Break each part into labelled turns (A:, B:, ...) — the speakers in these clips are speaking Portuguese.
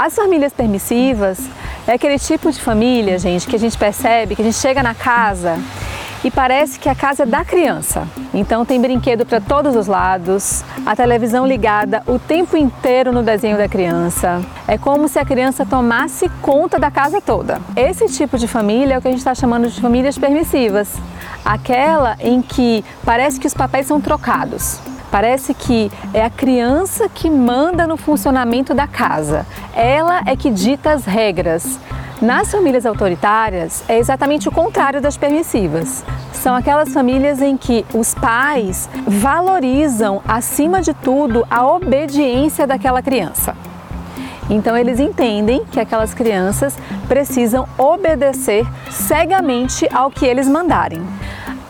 A: As famílias permissivas é aquele tipo de família, gente, que a gente percebe, que a gente chega na casa e parece que a casa é da criança. Então tem brinquedo para todos os lados, a televisão ligada o tempo inteiro no desenho da criança. É como se a criança tomasse conta da casa toda. Esse tipo de família é o que a gente está chamando de famílias permissivas. Aquela em que parece que os papéis são trocados. Parece que é a criança que manda no funcionamento da casa. Ela é que dita as regras. Nas famílias autoritárias, é exatamente o contrário das permissivas. São aquelas famílias em que os pais valorizam, acima de tudo, a obediência daquela criança. Então, eles entendem que aquelas crianças precisam obedecer cegamente ao que eles mandarem.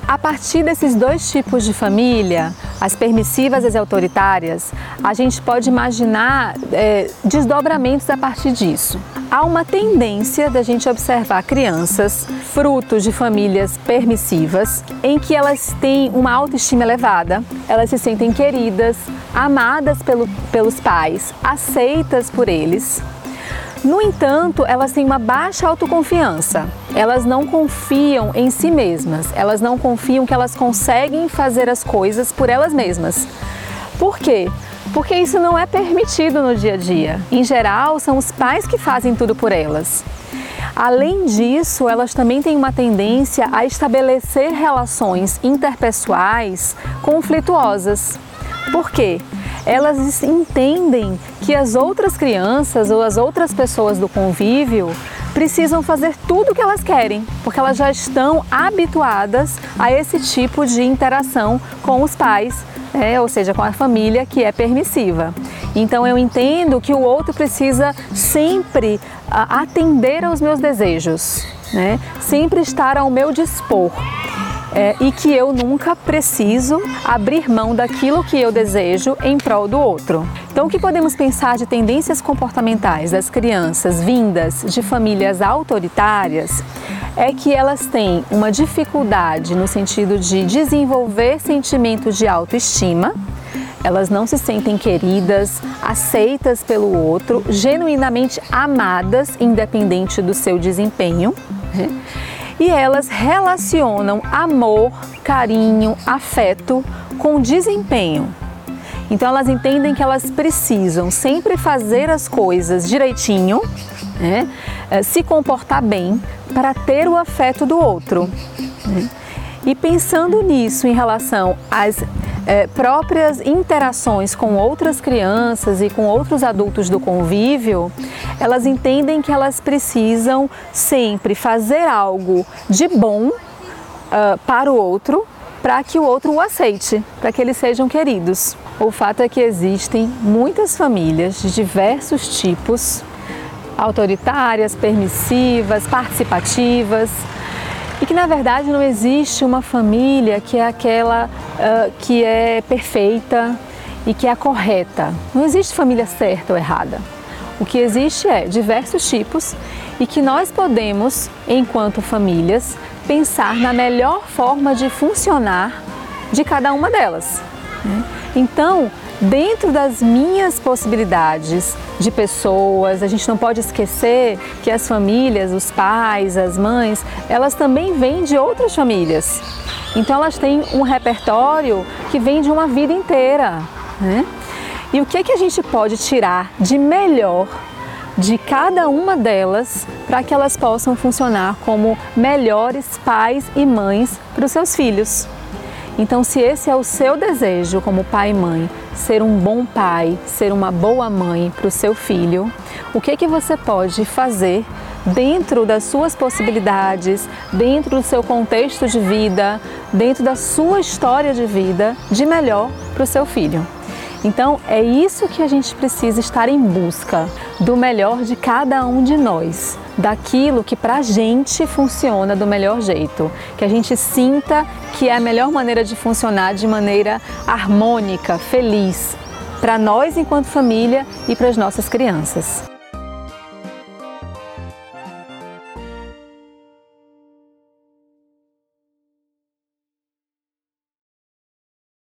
A: A partir desses dois tipos de família, as permissivas e as autoritárias, a gente pode imaginar é, desdobramentos a partir disso. Há uma tendência da gente observar crianças frutos de famílias permissivas, em que elas têm uma autoestima elevada, elas se sentem queridas, amadas pelo, pelos pais, aceitas por eles, no entanto, elas têm uma baixa autoconfiança. Elas não confiam em si mesmas. Elas não confiam que elas conseguem fazer as coisas por elas mesmas. Por quê? Porque isso não é permitido no dia a dia. Em geral, são os pais que fazem tudo por elas. Além disso, elas também têm uma tendência a estabelecer relações interpessoais conflituosas. Por quê? elas entendem que as outras crianças ou as outras pessoas do convívio precisam fazer tudo o que elas querem, porque elas já estão habituadas a esse tipo de interação com os pais, né? ou seja, com a família que é permissiva. Então eu entendo que o outro precisa sempre atender aos meus desejos, né? sempre estar ao meu dispor é, e que eu nunca preciso abrir mão daquilo que eu desejo em prol do outro. Então, o que podemos pensar de tendências comportamentais das crianças vindas de famílias autoritárias é que elas têm uma dificuldade no sentido de desenvolver sentimentos de autoestima. Elas não se sentem queridas, aceitas pelo outro, genuinamente amadas, independente do seu desempenho. Né? E elas relacionam amor, carinho, afeto com desempenho. Então elas entendem que elas precisam sempre fazer as coisas direitinho, né? Eh, se comportar bem para ter o afeto do outro. Né? E pensando nisso em relação às é, próprias interações com outras crianças e com outros adultos do convívio, elas entendem que elas precisam sempre fazer algo de bom uh, para o outro, para que o outro o aceite, para que eles sejam queridos. O fato é que existem muitas famílias de diversos tipos, autoritárias, permissivas, participativas, e que na verdade não existe uma família que é aquela uh, que é perfeita e que é a correta. Não existe família certa ou errada. O que existe é diversos tipos e que nós podemos, enquanto famílias, pensar na melhor forma de funcionar de cada uma delas. Né? Então, dentro das minhas possibilidades de pessoas, a gente não pode esquecer que as famílias, os pais, as mães, elas também vêm de outras famílias. Então elas têm um repertório que vem de uma vida inteira. Né? E o que, é que a gente pode tirar de melhor de cada uma delas para que elas possam funcionar como melhores pais e mães para os seus filhos? Então, se esse é o seu desejo como pai e mãe, ser um bom pai, ser uma boa mãe para o seu filho, o que que você pode fazer dentro das suas possibilidades, dentro do seu contexto de vida, dentro da sua história de vida, de melhor para o seu filho? Então é isso que a gente precisa estar em busca do melhor de cada um de nós, daquilo que para a gente funciona do melhor jeito, que a gente sinta que é a melhor maneira de funcionar de maneira harmônica, feliz, para nós enquanto família e para as nossas crianças.